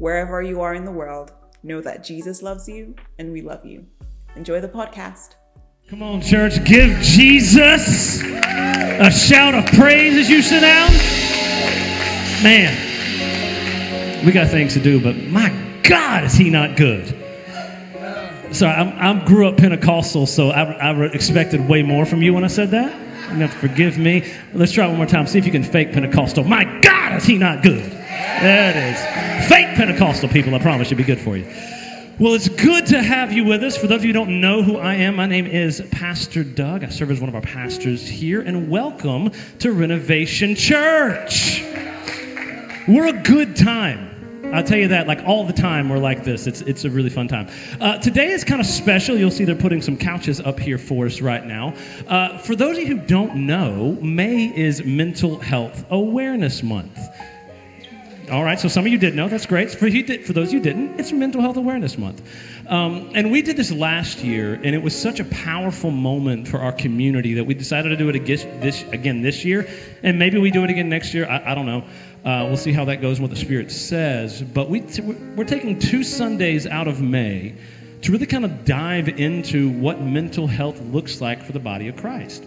Wherever you are in the world, know that Jesus loves you and we love you. Enjoy the podcast. Come on, church, give Jesus a shout of praise as you sit down. Man, we got things to do, but my God, is he not good? Sorry, I'm, I grew up Pentecostal, so I, I expected way more from you when I said that. You have to forgive me. Let's try one more time. See if you can fake Pentecostal. My God, is he not good? There it is. Fake Pentecostal people, I promise you'll be good for you. Well, it's good to have you with us. For those of you who don't know who I am, my name is Pastor Doug. I serve as one of our pastors here, and welcome to Renovation Church. We're a good time. I'll tell you that, like all the time, we're like this. It's, it's a really fun time. Uh, today is kind of special. You'll see they're putting some couches up here for us right now. Uh, for those of you who don't know, May is Mental Health Awareness Month. All right, so some of you did know. That's great. For, you did, for those you didn't, it's Mental Health Awareness Month. Um, and we did this last year, and it was such a powerful moment for our community that we decided to do it again this, again this year. And maybe we do it again next year. I, I don't know. Uh, we'll see how that goes and what the Spirit says. But we t- we're taking two Sundays out of May to really kind of dive into what mental health looks like for the body of Christ.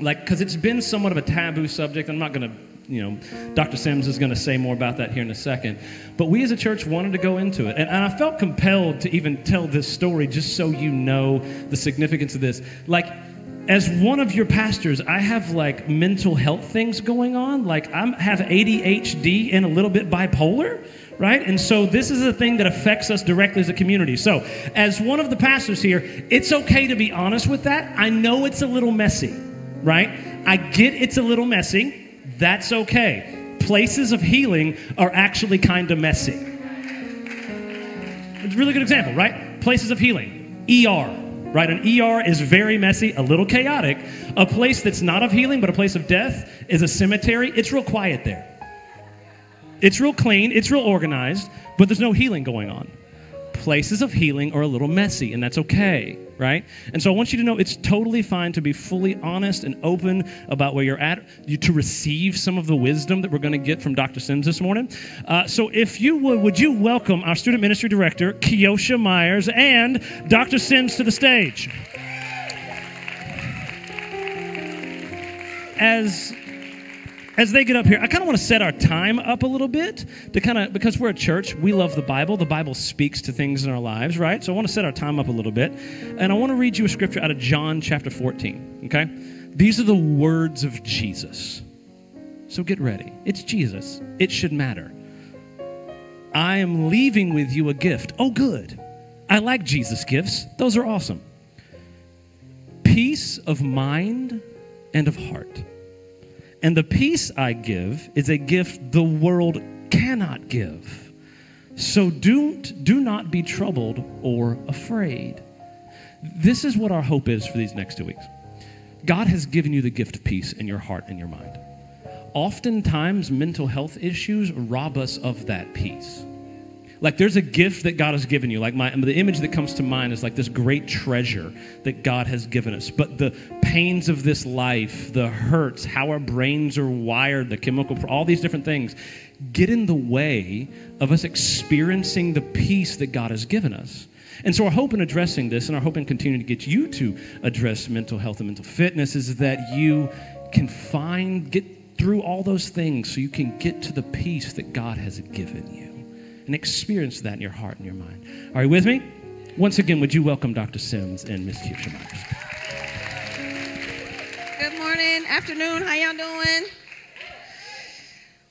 Like, because it's been somewhat of a taboo subject. I'm not going to you know, Dr. Sims is going to say more about that here in a second. But we as a church wanted to go into it. And, and, I felt compelled to even tell this story just so you know the significance of this. Like, as one of your pastors, I have like mental health things going on. Like, I have ADHD and a little bit bipolar right? And so this is a thing that affects us directly as a community. So, as one of the pastors here, it's okay to be honest with that. I know it's a little messy, right? I get it's a little messy. That's okay. Places of healing are actually kind of messy. It's a really good example, right? Places of healing. ER, right? An ER is very messy, a little chaotic. A place that's not of healing, but a place of death is a cemetery. It's real quiet there. It's real clean, it's real organized, but there's no healing going on places of healing are a little messy, and that's okay, right? And so I want you to know it's totally fine to be fully honest and open about where you're at, you to receive some of the wisdom that we're going to get from Dr. Sims this morning. Uh, so if you would, would you welcome our student ministry director, Kiosha Myers, and Dr. Sims to the stage? As as they get up here, I kind of want to set our time up a little bit to kind of, because we're a church, we love the Bible. The Bible speaks to things in our lives, right? So I want to set our time up a little bit. And I want to read you a scripture out of John chapter 14, okay? These are the words of Jesus. So get ready. It's Jesus. It should matter. I am leaving with you a gift. Oh, good. I like Jesus' gifts, those are awesome. Peace of mind and of heart. And the peace I give is a gift the world cannot give. So do, do not be troubled or afraid. This is what our hope is for these next two weeks. God has given you the gift of peace in your heart and your mind. Oftentimes, mental health issues rob us of that peace. Like there's a gift that God has given you. Like my the image that comes to mind is like this great treasure that God has given us. But the pains of this life, the hurts, how our brains are wired, the chemical, all these different things get in the way of us experiencing the peace that God has given us. And so, our hope in addressing this, and our hope in continuing to get you to address mental health and mental fitness, is that you can find, get through all those things so you can get to the peace that God has given you and experience that in your heart and your mind. Are you with me? Once again, would you welcome Dr. Sims and Miss Kiosha Myers? Good morning, afternoon. How y'all doing?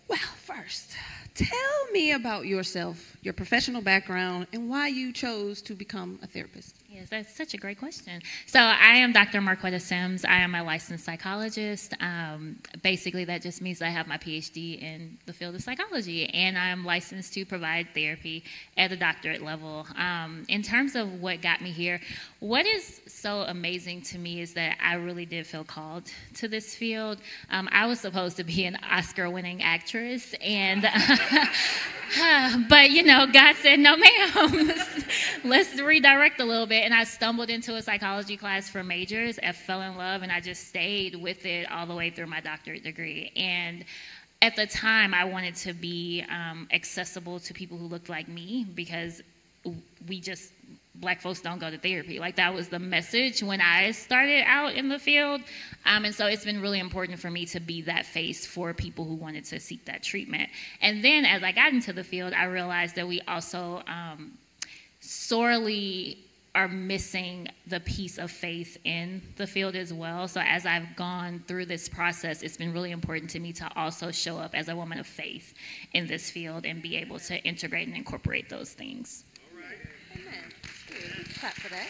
Well, first, tell me about yourself, your professional background, and why you chose to become a therapist. Yes, that's such a great question. So, I am Dr. Marcuetta Sims. I am a licensed psychologist. Um, basically, that just means I have my PhD in the field of psychology, and I'm licensed to provide therapy at the doctorate level. Um, in terms of what got me here, what is so amazing to me is that I really did feel called to this field. Um, I was supposed to be an Oscar winning actress, and but you know, God said, no, ma'am, let's redirect a little bit and I stumbled into a psychology class for majors. I fell in love, and I just stayed with it all the way through my doctorate degree. And at the time, I wanted to be um, accessible to people who looked like me because we just black folks don't go to therapy. Like that was the message when I started out in the field. Um, and so it's been really important for me to be that face for people who wanted to seek that treatment. And then as I got into the field, I realized that we also um, sorely are missing the piece of faith in the field as well. So as I've gone through this process, it's been really important to me to also show up as a woman of faith in this field and be able to integrate and incorporate those things. Clap for that.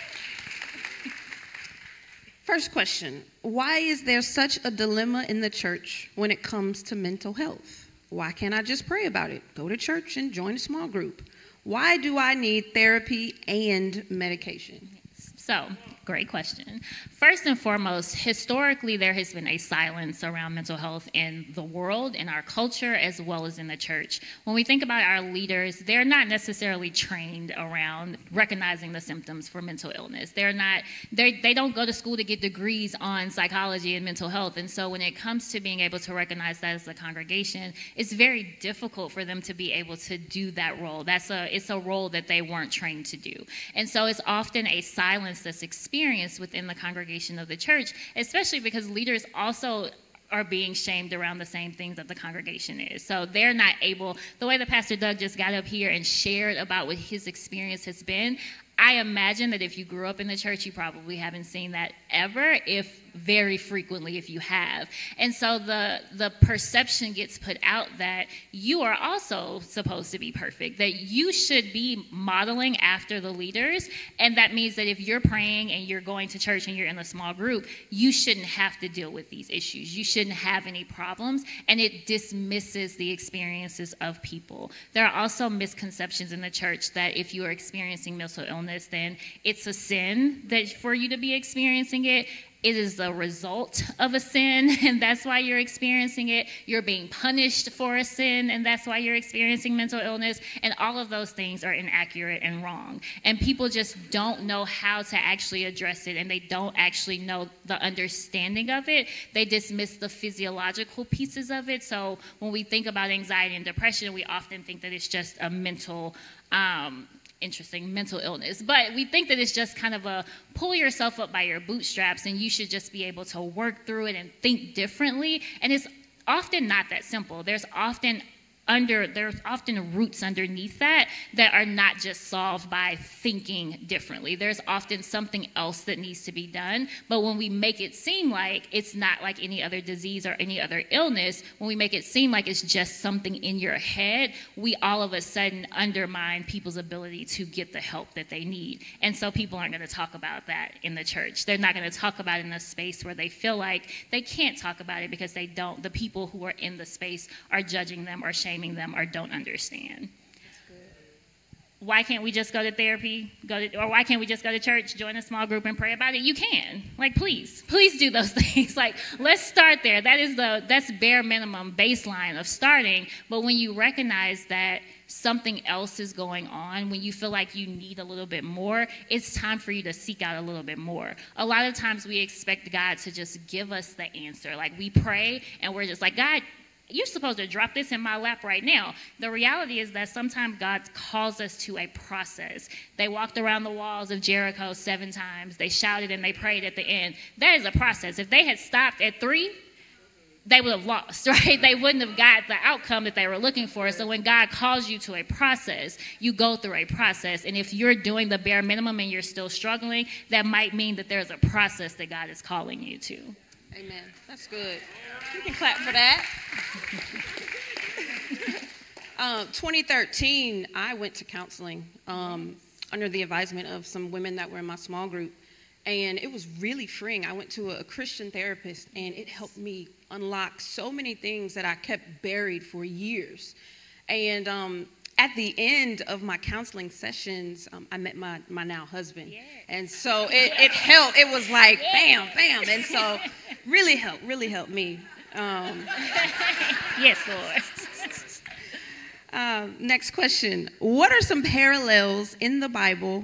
First question Why is there such a dilemma in the church when it comes to mental health? Why can't I just pray about it? Go to church and join a small group. Why do I need therapy and medication? So, great question. First and foremost, historically, there has been a silence around mental health in the world, in our culture, as well as in the church. When we think about our leaders, they're not necessarily trained around recognizing the symptoms for mental illness. They're not, they they don't go to school to get degrees on psychology and mental health. And so, when it comes to being able to recognize that as a congregation, it's very difficult for them to be able to do that role. That's a, it's a role that they weren't trained to do. And so, it's often a silence that's experienced within the congregation of the church, especially because leaders also are being shamed around the same things that the congregation is. So they're not able, the way that Pastor Doug just got up here and shared about what his experience has been, I imagine that if you grew up in the church, you probably haven't seen that ever, if very frequently if you have. And so the the perception gets put out that you are also supposed to be perfect, that you should be modeling after the leaders, and that means that if you're praying and you're going to church and you're in a small group, you shouldn't have to deal with these issues. You shouldn't have any problems, and it dismisses the experiences of people. There are also misconceptions in the church that if you are experiencing mental illness, then it's a sin that for you to be experiencing it it is the result of a sin, and that's why you're experiencing it. You're being punished for a sin, and that's why you're experiencing mental illness. And all of those things are inaccurate and wrong. And people just don't know how to actually address it, and they don't actually know the understanding of it. They dismiss the physiological pieces of it. So when we think about anxiety and depression, we often think that it's just a mental um, interesting mental illness. But we think that it's just kind of a pull yourself up by your bootstraps and you should just be able to work through it and think differently. And it's often not that simple. There's often under there's often roots underneath that that are not just solved by thinking differently. There's often something else that needs to be done. But when we make it seem like it's not like any other disease or any other illness when we make it seem like it's just something in your head we all of a sudden undermine people's ability to get the help that they need. And so people aren't going to talk about that in the church. They're not going to talk about it in a space where they feel like they can't talk about it because they don't. The people who are in the space are judging them or shaming them or don't understand. Why can't we just go to therapy, go to, or why can't we just go to church, join a small group, and pray about it? You can. Like, please, please do those things. like, let's start there. That is the that's bare minimum baseline of starting. But when you recognize that something else is going on, when you feel like you need a little bit more, it's time for you to seek out a little bit more. A lot of times we expect God to just give us the answer. Like we pray and we're just like, God, you're supposed to drop this in my lap right now. The reality is that sometimes God calls us to a process. They walked around the walls of Jericho seven times, they shouted and they prayed at the end. That is a process. If they had stopped at three, they would have lost, right? They wouldn't have got the outcome that they were looking for. So when God calls you to a process, you go through a process. And if you're doing the bare minimum and you're still struggling, that might mean that there's a process that God is calling you to. Amen. That's good. You can clap for that. Uh, 2013, I went to counseling um, under the advisement of some women that were in my small group, and it was really freeing. I went to a, a Christian therapist, and it helped me unlock so many things that I kept buried for years. And um, at the end of my counseling sessions, um, I met my, my now husband. Yeah. And so it, it helped. It was like bam, bam. And so really helped, really helped me. Um, Yes, Lord. um, next question. What are some parallels in the Bible?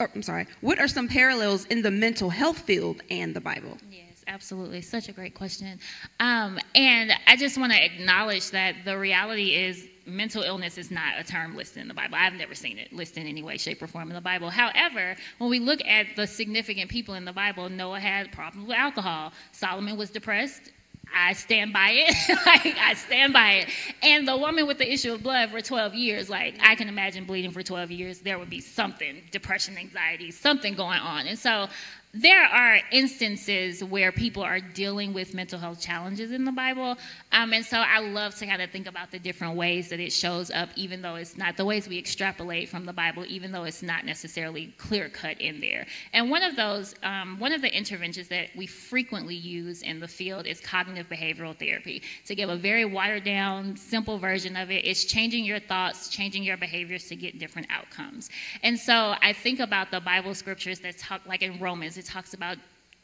Or, I'm sorry. What are some parallels in the mental health field and the Bible? Yes, absolutely. Such a great question. Um, and I just want to acknowledge that the reality is mental illness is not a term listed in the Bible. I've never seen it listed in any way, shape, or form in the Bible. However, when we look at the significant people in the Bible, Noah had problems with alcohol, Solomon was depressed. I stand by it. like I stand by it. And the woman with the issue of blood for 12 years, like I can imagine bleeding for 12 years, there would be something, depression, anxiety, something going on. And so there are instances where people are dealing with mental health challenges in the Bible. Um, and so I love to kind of think about the different ways that it shows up, even though it's not the ways we extrapolate from the Bible, even though it's not necessarily clear cut in there. And one of those, um, one of the interventions that we frequently use in the field is cognitive behavioral therapy. To give a very watered down, simple version of it, it's changing your thoughts, changing your behaviors to get different outcomes. And so I think about the Bible scriptures that talk, like in Romans, it talks about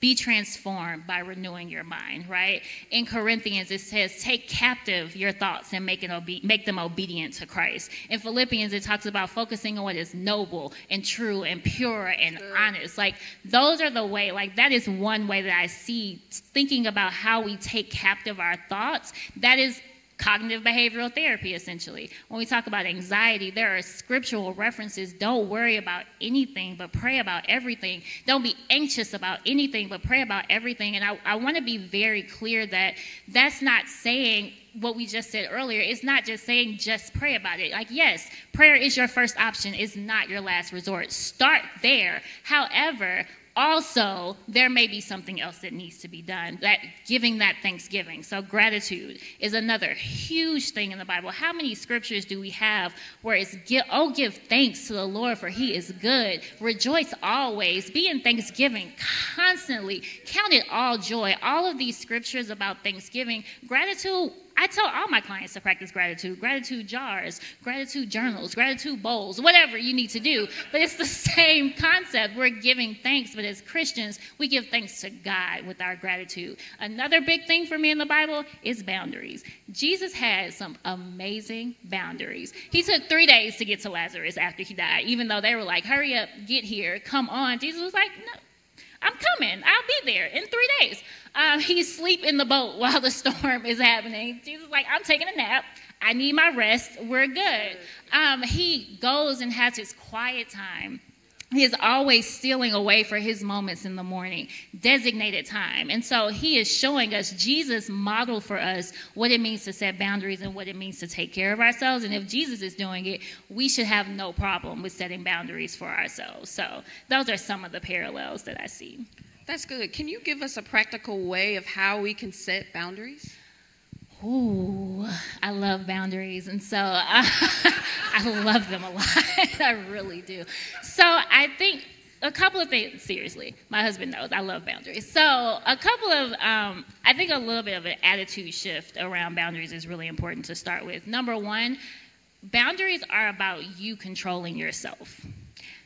be transformed by renewing your mind, right? In Corinthians, it says, take captive your thoughts and make, it obe- make them obedient to Christ. In Philippians, it talks about focusing on what is noble and true and pure and honest. Like, those are the way, like, that is one way that I see thinking about how we take captive our thoughts. That is cognitive behavioral therapy essentially. When we talk about anxiety there are scriptural references. Don't worry about anything but pray about everything. Don't be anxious about anything but pray about everything. And i, I want to be very clear that that's not saying what we just said earlier. It's not just saying just pray about it. Like yes prayer is your first option. It's not your last resort. Start there. However also there may be something else that needs to be done that giving that thanksgiving. So gratitude is another huge thing in the bible. How many scriptures do we have where it's give, oh give thanks to the lord for he is good. Rejoice always. Be in thanksgiving constantly. Count it all joy. All of these scriptures about thanksgiving gratitude I tell all my clients to practice gratitude, gratitude jars, gratitude journals, gratitude bowls, whatever you need to do. But it's the same concept. We're giving thanks, but as Christians, we give thanks to God with our gratitude. Another big thing for me in the Bible is boundaries. Jesus had some amazing boundaries. He took three days to get to Lazarus after he died, even though they were like, hurry up, get here, come on. Jesus was like, no, I'm coming. I'll be there in three days. Um, he's sleep in the boat while the storm is happening. Jesus is like, I'm taking a nap. I need my rest. We're good. Um, he goes and has his quiet time. He is always stealing away for his moments in the morning, designated time. And so he is showing us, Jesus modeled for us what it means to set boundaries and what it means to take care of ourselves. And if Jesus is doing it, we should have no problem with setting boundaries for ourselves. So those are some of the parallels that I see. That's good. Can you give us a practical way of how we can set boundaries? Ooh, I love boundaries, and so uh, I love them a lot. I really do. So I think a couple of things. Seriously, my husband knows I love boundaries. So a couple of, um, I think a little bit of an attitude shift around boundaries is really important to start with. Number one, boundaries are about you controlling yourself.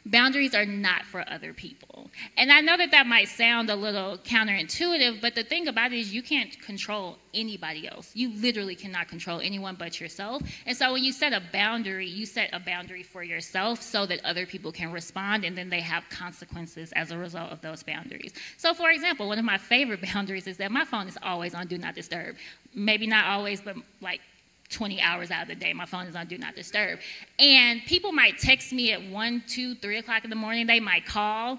Boundaries are not for other people. And I know that that might sound a little counterintuitive, but the thing about it is you can't control anybody else. You literally cannot control anyone but yourself. And so when you set a boundary, you set a boundary for yourself so that other people can respond and then they have consequences as a result of those boundaries. So, for example, one of my favorite boundaries is that my phone is always on Do Not Disturb. Maybe not always, but like 20 hours out of the day, my phone is on do not disturb. And people might text me at 1, 2, 3 o'clock in the morning. They might call.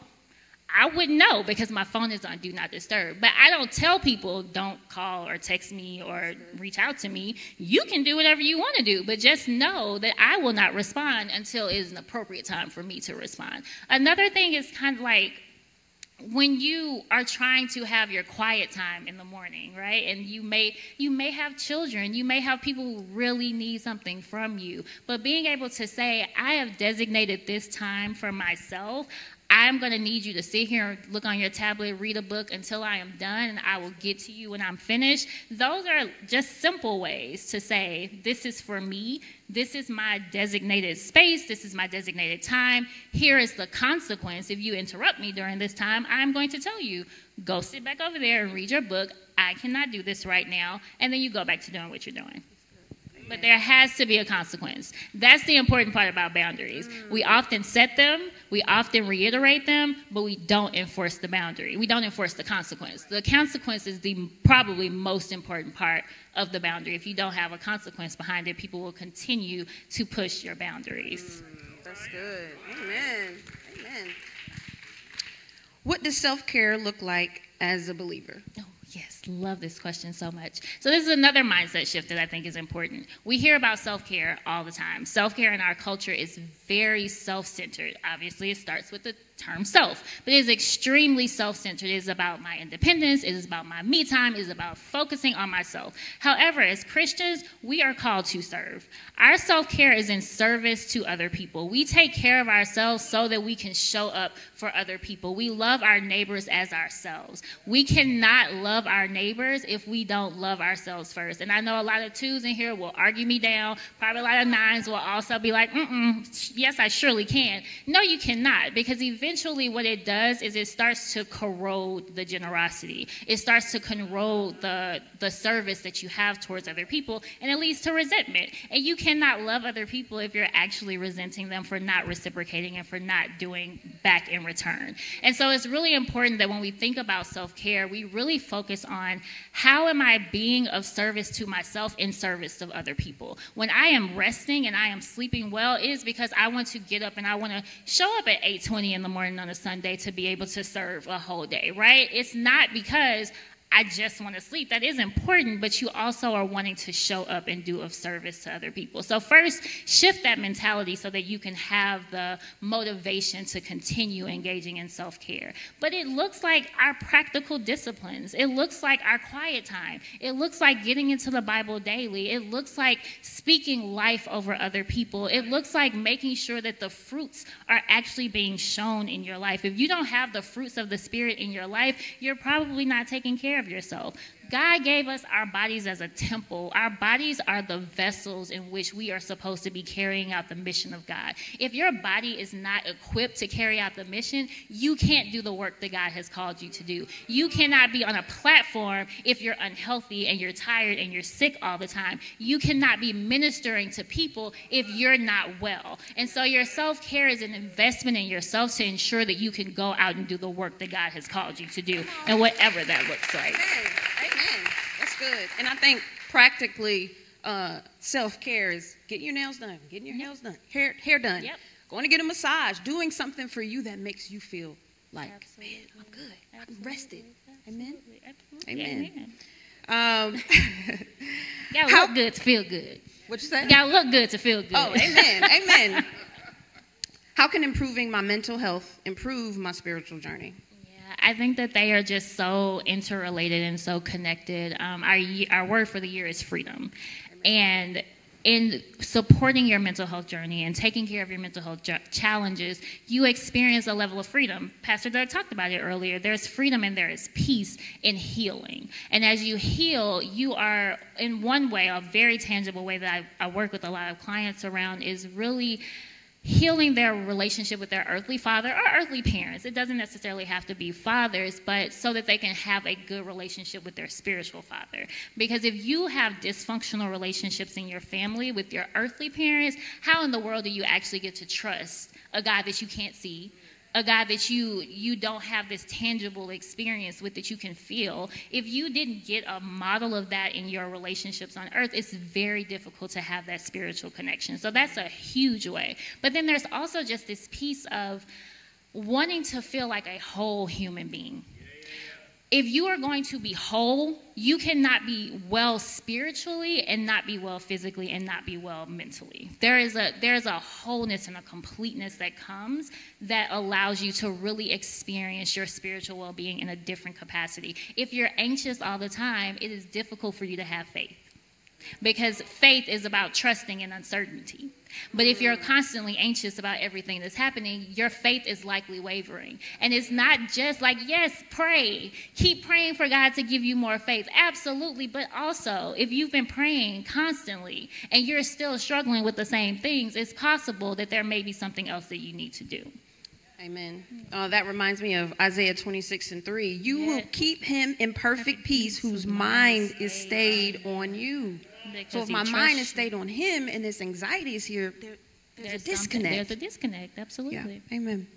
I wouldn't know because my phone is on do not disturb. But I don't tell people don't call or text me or reach out to me. You can do whatever you want to do, but just know that I will not respond until it is an appropriate time for me to respond. Another thing is kind of like when you are trying to have your quiet time in the morning right? And you may you may have children you may have people who really need something from you but being able to say i have designated this time for myself I'm going to need you to sit here and look on your tablet, read a book until I am done, and I will get to you when I'm finished. Those are just simple ways to say, This is for me. This is my designated space. This is my designated time. Here is the consequence. If you interrupt me during this time, I'm going to tell you, Go sit back over there and read your book. I cannot do this right now. And then you go back to doing what you're doing but there has to be a consequence. That's the important part about boundaries. We often set them, we often reiterate them, but we don't enforce the boundary. We don't enforce the consequence. The consequence is the probably most important part of the boundary. If you don't have a consequence behind it, people will continue to push your boundaries. Mm, that's good. Amen. Amen. What does self care look like as a believer? Yes, love this question so much. So, this is another mindset shift that I think is important. We hear about self care all the time. Self care in our culture is very self centered. Obviously, it starts with the term self, but it is extremely self centered. It is about my independence, it is about my me time, it is about focusing on myself. However, as Christians, we are called to serve. Our self care is in service to other people. We take care of ourselves so that we can show up for other people. We love our neighbors as ourselves. We cannot love our neighbors if we don't love ourselves first. And I know a lot of twos in here will argue me down. Probably a lot of nines will also be like, mm mm, yes, I surely can. No, you cannot, because eventually, eventually what it does is it starts to corrode the generosity. It starts to corrode the, the service that you have towards other people, and it leads to resentment. And you cannot love other people if you're actually resenting them for not reciprocating and for not doing back in return. And so it's really important that when we think about self care, we really focus on how am I being of service to myself in service of other people. When I am resting and I am sleeping well, it is because I want to get up and I want to show up at 8:20 in the morning morning on a Sunday to be able to serve a whole day, right? It's not because I just want to sleep. That is important, but you also are wanting to show up and do of service to other people. So, first, shift that mentality so that you can have the motivation to continue engaging in self care. But it looks like our practical disciplines, it looks like our quiet time, it looks like getting into the Bible daily, it looks like speaking life over other people, it looks like making sure that the fruits are actually being shown in your life. If you don't have the fruits of the Spirit in your life, you're probably not taking care of yourself. God gave us our bodies as a temple. Our bodies are the vessels in which we are supposed to be carrying out the mission of God. If your body is not equipped to carry out the mission, you can't do the work that God has called you to do. You cannot be on a platform if you're unhealthy and you're tired and you're sick all the time. You cannot be ministering to people if you're not well. And so your self care is an investment in yourself to ensure that you can go out and do the work that God has called you to do, and whatever that looks like. Amen. Amen. That's good. And I think practically uh, self care is getting your nails done, getting your nails done, hair, hair done, yep. going to get a massage, doing something for you that makes you feel like, Absolutely. man, I'm good. Absolutely. I'm rested. Amen. Absolutely. Amen. Amen. Um, gotta how, look good to feel good. What you say? You gotta look good to feel good. Oh, amen. amen. How can improving my mental health improve my spiritual journey? I think that they are just so interrelated and so connected. Um, our our word for the year is freedom, and in supporting your mental health journey and taking care of your mental health challenges, you experience a level of freedom. Pastor Doug talked about it earlier. There's freedom and there is peace in healing. And as you heal, you are, in one way, a very tangible way that I, I work with a lot of clients around is really healing their relationship with their earthly father or earthly parents. It doesn't necessarily have to be fathers, but so that they can have a good relationship with their spiritual father. Because if you have dysfunctional relationships in your family with your earthly parents, how in the world do you actually get to trust a God that you can't see? A God that you you don't have this tangible experience with that you can feel. If you didn't get a model of that in your relationships on earth it's very difficult to have that spiritual connection. So that's a huge way. But then there's also just this piece of wanting to feel like a whole human being if you are going to be whole, you cannot be well spiritually and not be well physically and not be well mentally. There is a there is a wholeness and a completeness that comes that allows you to really experience your spiritual well-being in a different capacity. If you're anxious all the time, it is difficult for you to have faith. Because faith is about trusting in uncertainty. But if you're constantly anxious about everything that's happening, your faith is likely wavering. And it's not just like, yes, pray. Keep praying for God to give you more faith. Absolutely. But also, if you've been praying constantly and you're still struggling with the same things, it's possible that there may be something else that you need to do. Amen. Uh, that reminds me of Isaiah 26 and 3. You will keep him in perfect peace whose mind is stayed on you. So if my mind is stayed on him and this anxiety is here, there, there's, there's, a disconnect. There's a disconnect, absolutely. Yeah. Amen.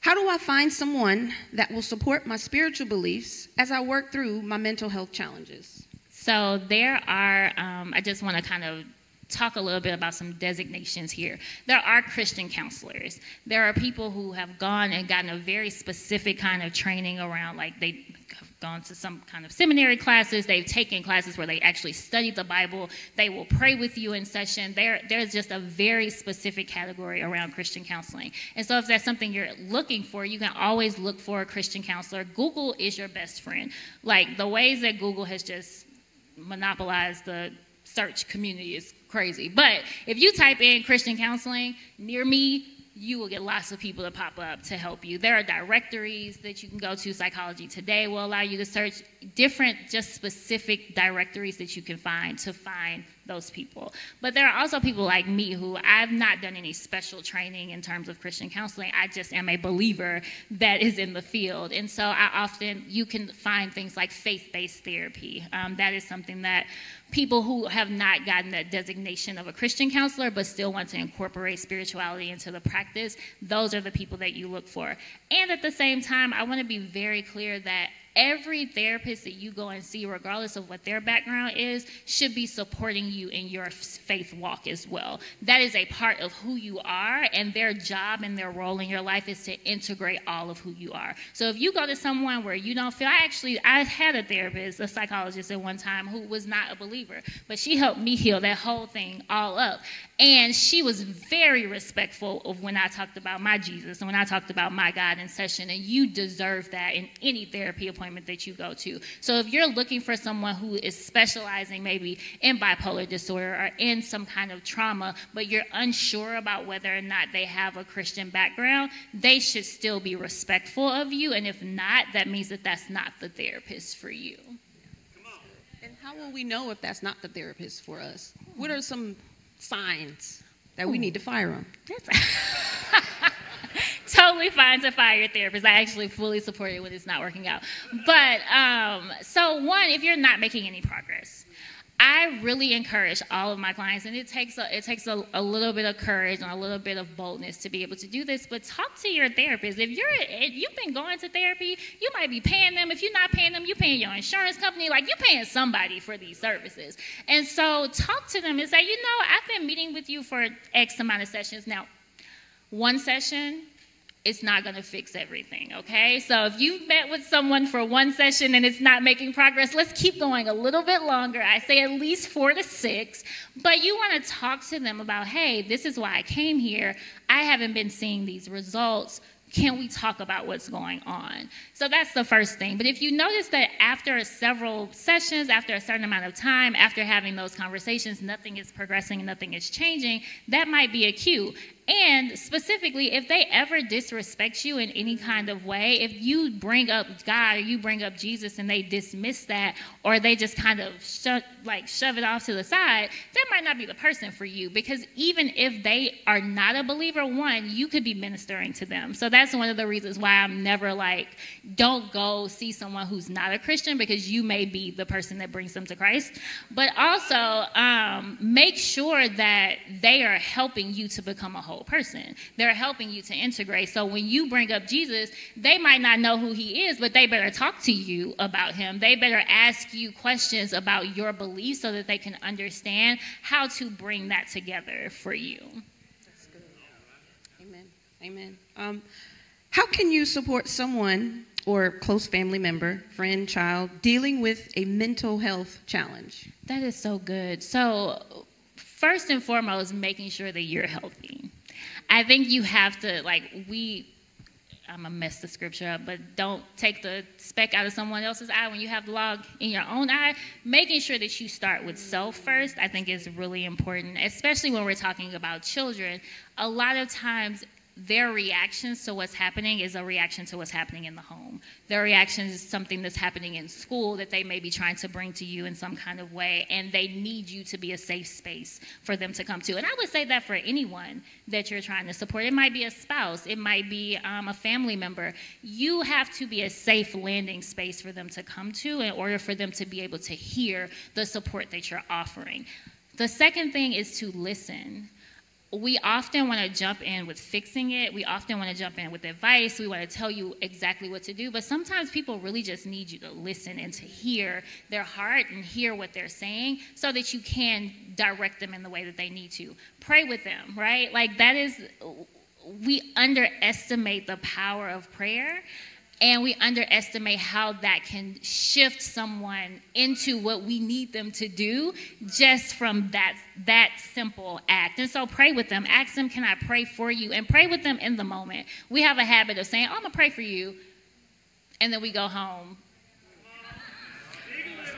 How do I find someone that will support my spiritual beliefs as I work through my mental health challenges? So there are, um, I just want to kind of talk a little bit about some designations here. There are Christian counselors. There are people who have gone and gotten a very specific kind of training around, like they have gone to some kind of seminary classes. They've taken classes where they actually studied the Bible. They will pray with you in session. There, there's just a very specific category around Christian counseling. And so, if that's something you're looking for, you can always look for a Christian counselor. Google is your best friend. Like the ways that Google has just monopolized the search community is crazy. But if you type in Christian counseling near me, you will get lots of people to pop up to help you. There are directories that you can go to. Psychology Today will allow you to search different, just specific directories that you can find to find those people. But there are also people like me who I've not done any special training in terms of Christian counseling. I just am a believer that is in the field. And so I often, you can find things like faith based therapy. Um, that is something that people who have not gotten that designation of a Christian counselor but still want to incorporate spirituality into the practice, those are the people that you look for. And at the same time, I want to be very clear that every therapist that you go and see, regardless of what their background is, should be supporting you in your faith walk as well. That is a part of who you are, and their job and their role in your life is to integrate all of who you are. So if you go to someone where you don't feel, I actually, I had a therapist, a psychologist at one time who was not a believer, but she helped me heal that whole thing all up. And she was very respectful of when I talked about my Jesus and when I talked about my God in session. And you deserve that in any therapy appointment that you go to. So if you're looking for someone who is specializing maybe in bipolar disorder or in some kind of trauma, but you're unsure about whether or not they have a Christian background, they should still be respectful of you. And if not, that means that that's not the therapist for you. And how will we know if that's not the therapist for us? What are some signs that we need to fire them. totally fine to fire your therapist. I actually fully support it when it's not working out. But um, so, one, if you're not making any progress, I really encourage all of my clients, and it takes a, it takes a, a, little bit of courage and a little bit of boldness to be able to do this. But talk to your therapist. If you're if you've been going to therapy, you might be paying them. If you're not paying them, you're paying your insurance company. Like you're paying somebody for these services. And so talk to them and say, you know, I've been meeting with you for X amount of sessions now. One session it's not going to fix everything, okay? So if you've met with someone for one session and it's not making progress, let's keep going a little bit longer. I say at least four to six, but you want to talk to them about, hey, this is why I came here. I haven't been seeing these results can we talk about what's going on? So that's the first thing. But if you notice that after several sessions, after a certain amount of time, after having those conversations, nothing is progressing, nothing is changing, that might be a cue. And specifically, if they ever disrespect you in any kind of way, if you bring up God or you bring up Jesus and they dismiss that, or they just kind of shut, like shove it off to the side, that might not be the person for you. Because even if they are not a believer, one, you could be ministering to them. So that's one of the reasons why I'm never like, don't go see someone who's not a Christian because you may be the person that brings them to Christ. But also, um, make sure that they are helping you to become a whole person. They're helping you to integrate. So when you bring up Jesus, they might not know who he is, but they better talk to you about him. They better ask you questions about your beliefs so that they can understand how to bring that together for you. That's good. Amen. Amen. Um, how can you support someone or close family member, friend, child dealing with a mental health challenge? That is so good. So, first and foremost, making sure that you're healthy. I think you have to, like, we, I'm gonna mess the scripture up, but don't take the speck out of someone else's eye when you have the log in your own eye. Making sure that you start with self first, I think, is really important, especially when we're talking about children. A lot of times, their reactions to what's happening is a reaction to what's happening in the home. Their reaction is something that's happening in school that they may be trying to bring to you in some kind of way, and they need you to be a safe space for them to come to. And I would say that for anyone that you're trying to support. It might be a spouse, it might be um, a family member. You have to be a safe landing space for them to come to in order for them to be able to hear the support that you're offering. The second thing is to listen we often want to jump in with fixing it. We often want to jump in with advice. We want to tell you exactly what to do. But sometimes people really just need you to listen and to hear their heart and hear what they're saying so that you can direct them in the way that they need to. Pray with them, right? Like that is, we underestimate the power of prayer and we underestimate how that can shift someone into what we need them to do just from that that simple act. And so pray with them. Ask them can i pray for you? And pray with them in the moment. We have a habit of saying oh, i'm gonna pray for you and then we go home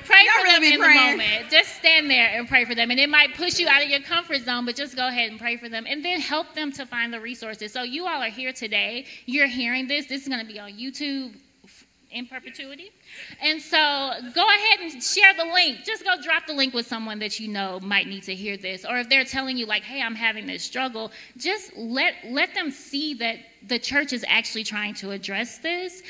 pray for really them in praying. the moment. Just stand there and pray for them. And it might push you out of your comfort zone, but just go ahead and pray for them. And then help them to find the resources. So you all are here today. You're hearing this. This is going to be on YouTube in perpetuity. And so go ahead and share the link. Just go drop the link with someone that you know might need to hear this. Or if they're telling you like, "Hey, I'm having this struggle," just let let them see that the church is actually trying to address this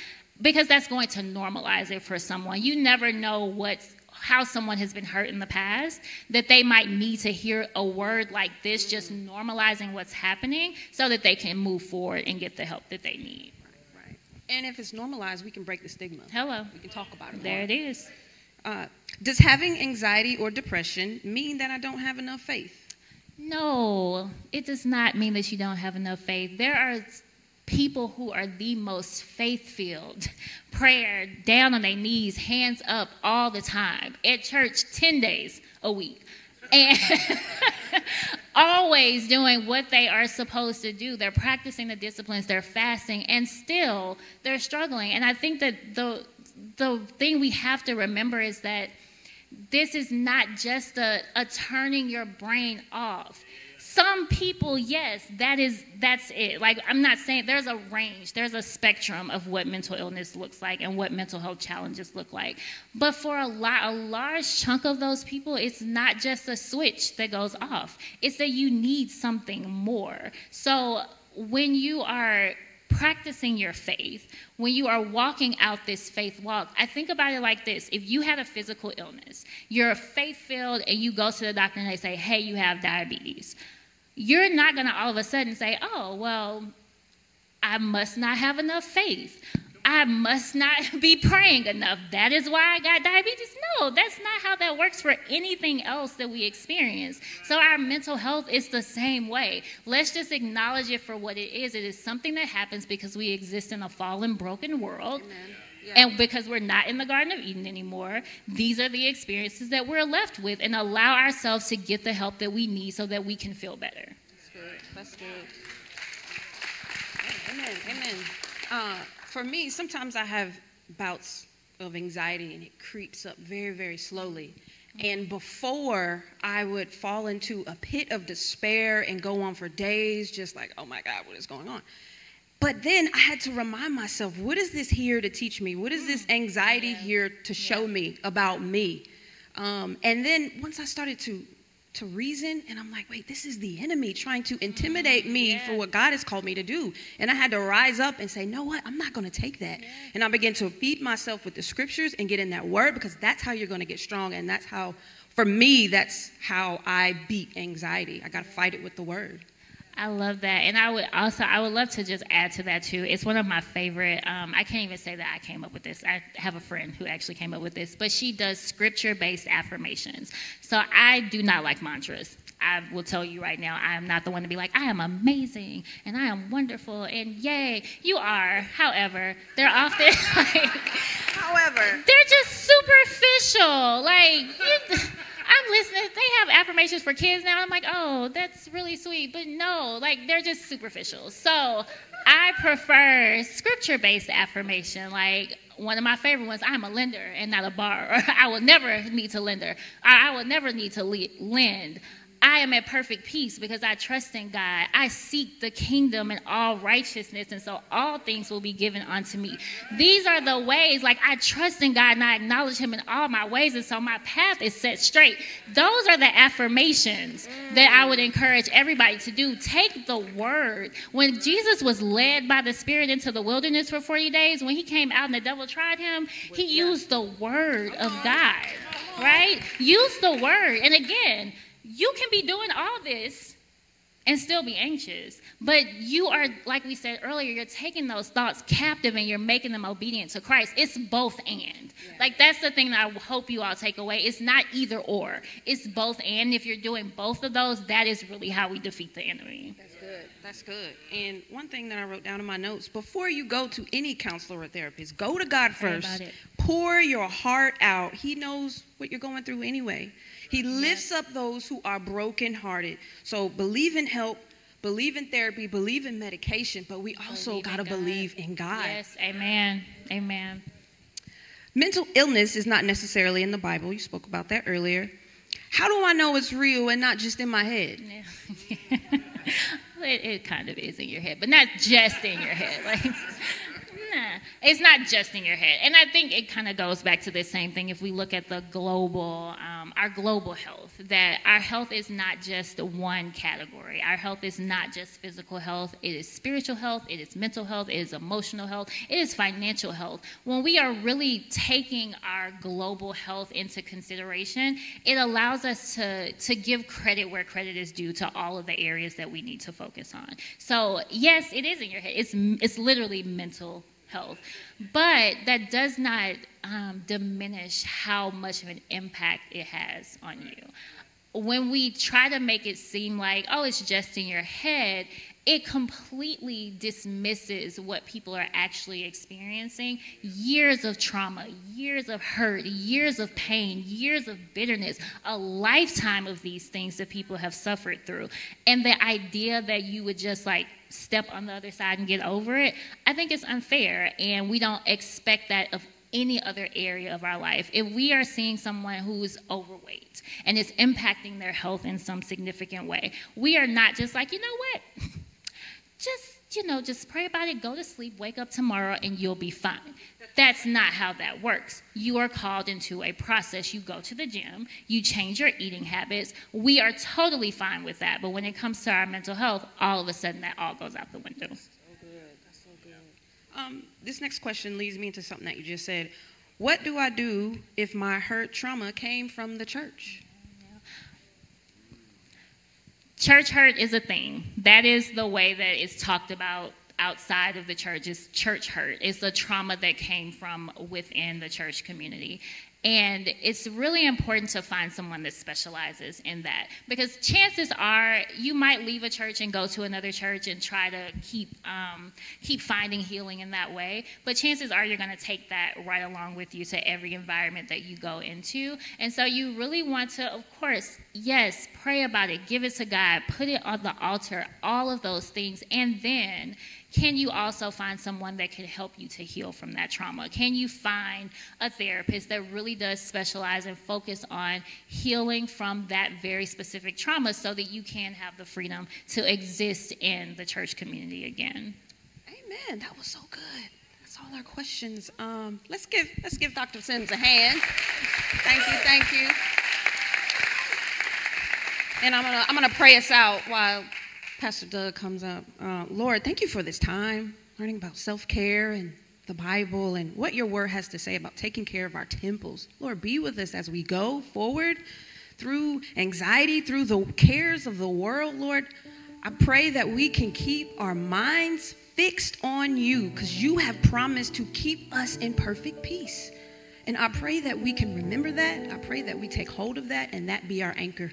because that's going to normalize it for someone. You never know what's how someone has been hurt in the past that they might need to hear a word like this just normalizing what's happening so that they can move forward and get the help that they need. Right. right. And if it's normalized, we can break the stigma. Hello. We can talk about it. There more. it is. Uh, does having anxiety or depression mean that I don't have enough faith? No, it does not mean that you don't have enough faith. There are people who are the most faith filled, prayer, down on their knees, hands up all the time, at church 10 days a week. And always doing what they are supposed to do. They're practicing the disciplines, they're fasting, and still they're struggling. And I think that the the thing we have to remember is that this is not just a, a turning your brain off some people yes that is that's it. Like i'm not saying there's a range there's a spectrum of what mental illness looks like and what mental health challenges look like. But for a lot a large chunk of those people it's not just a switch that goes off. It's that you need something more. So when you are practicing your faith, when you are walking out this faith walk, I think about it like this. If you had a physical illness, you're faith filled, and you go to the doctor and they say, hey, you have diabetes, you're not going to all of a sudden say, oh, well, I must not have enough faith. I must not be praying enough. That is why I got diabetes. No, that's not how that works for anything else that we experience. So, our mental health is the same way. Let's just acknowledge it for what it is. It is something that happens because we exist in a fallen, broken world. And because we're not in the Garden of Eden anymore, these are the experiences that we're left with, and allow ourselves to get the help that we need so that we can feel better. That's good. That's good. Amen. Amen. Uh, for me, sometimes I have bouts of anxiety and it creeps up very, very slowly. And before I would fall into a pit of despair and go on for days, just like, oh my God, what is going on? But then I had to remind myself, what is this here to teach me? What is this anxiety here to show me about me? Um, and then once I started to to reason, and I'm like, wait, this is the enemy trying to intimidate me for what God has called me to do. And I had to rise up and say, no, what? I'm not going to take that. And I began to feed myself with the scriptures and get in that word because that's how you're going to get strong. And that's how, for me, that's how I beat anxiety. I got to fight it with the word. I love that, and I would also I would love to just add to that too. It's one of my favorite. Um, I can't even say that I came up with this. I have a friend who actually came up with this, but she does scripture-based affirmations. So I do not like mantras. I will tell you right now, I am not the one to be like, I am amazing and I am wonderful and yay, you are. However, they're often like, However, they're just superficial. Like, you, I'm listening. They have affirmations for kids now. I'm like, oh, that's really sweet. But no, like, they're just superficial. So I prefer scripture based affirmation. Like, one of my favorite ones I'm a lender and not a borrower. I will never need to lender. I will never need to lend. I am at perfect peace because I trust in God. I seek the kingdom and all righteousness, and so all things will be given unto me. These are the ways, like I trust in God and I acknowledge Him in all my ways, and so my path is set straight. Those are the affirmations that I would encourage everybody to do. Take the word. When Jesus was led by the Spirit into the wilderness for 40 days, when He came out and the devil tried Him, He used the word of God, right? Use the word. And again, you can be doing all this and still be anxious. But you are, like we said earlier, you're taking those thoughts captive and you're making them obedient to Christ. It's both and. Yeah. Like that's the thing that I hope you all take away. It's not either or, it's both and. If you're doing both of those, that is really how we defeat the enemy. That's good. That's good. And one thing that I wrote down in my notes before you go to any counselor or therapist, go to God first. Pour your heart out. He knows what you're going through anyway. He lifts up those who are brokenhearted. So believe in help, believe in therapy, believe in medication, but we also got to believe in God. Yes, amen. Amen. Mental illness is not necessarily in the Bible. You spoke about that earlier. How do I know it's real and not just in my head? Yeah. it, it, kind of is in your head, but not just in your head. Like, it's not just in your head. And I think it kind of goes back to the same thing if we look at the global, um, our global health, that our health is not just one category. Our health is not just physical health, it is spiritual health, it is mental health, it is emotional health, it is financial health. When we are really taking our global health into consideration, it allows us to, to give credit where credit is due to all of the areas that we need to focus on. So, yes, it is in your head. It's, it's literally mental health. But that does not um, diminish how much of an impact it has on you. When we try to make it seem like, oh, it's just in your head, it completely dismisses what people are actually experiencing years of trauma, years of hurt, years of pain, years of bitterness, a lifetime of these things that people have suffered through. And the idea that you would just like step on the other side and get over it, I think it's unfair. And we don't expect that of any other area of our life. If we are seeing someone who's overweight and it's impacting their health in some significant way, we are not just like, you know what? Just, you know, just pray about it, go to sleep, wake up tomorrow, and you'll be fine. That's not how that works. You are called into a process. You go to the gym, you change your eating habits. We are totally fine with that. But when it comes to our mental health, all of a sudden that all goes out the window. Good. That's so good. Um, this next question leads me into something that you just said. What do I do if my hurt trauma came from the church? Church hurt is a thing. That is the way that it's talked about outside of the church is church hurt. It's the trauma that came from within the church community. And it's really important to find someone that specializes in that because chances are you might leave a church and go to another church and try to keep um, keep finding healing in that way. But chances are you're going to take that right along with you to every environment that you go into. And so you really want to, of course, yes, pray about it, give it to God, put it on the altar, all of those things, and then can you also find someone that can help you to heal from that trauma? Can you find a therapist that really does specialize and focus on healing from that very specific trauma so that you can have the freedom to exist in the church community again? Amen. That was so good. That's all our questions. Um, let's give let's give Dr. Sims a hand. Thank you, thank you. And I'm gonna I'm gonna pray us out while Pastor Doug comes up. Uh, Lord, thank you for this time, learning about self care and the Bible and what your word has to say about taking care of our temples. Lord, be with us as we go forward through anxiety, through the cares of the world, Lord. I pray that we can keep our minds fixed on you because you have promised to keep us in perfect peace. And I pray that we can remember that. I pray that we take hold of that and that be our anchor.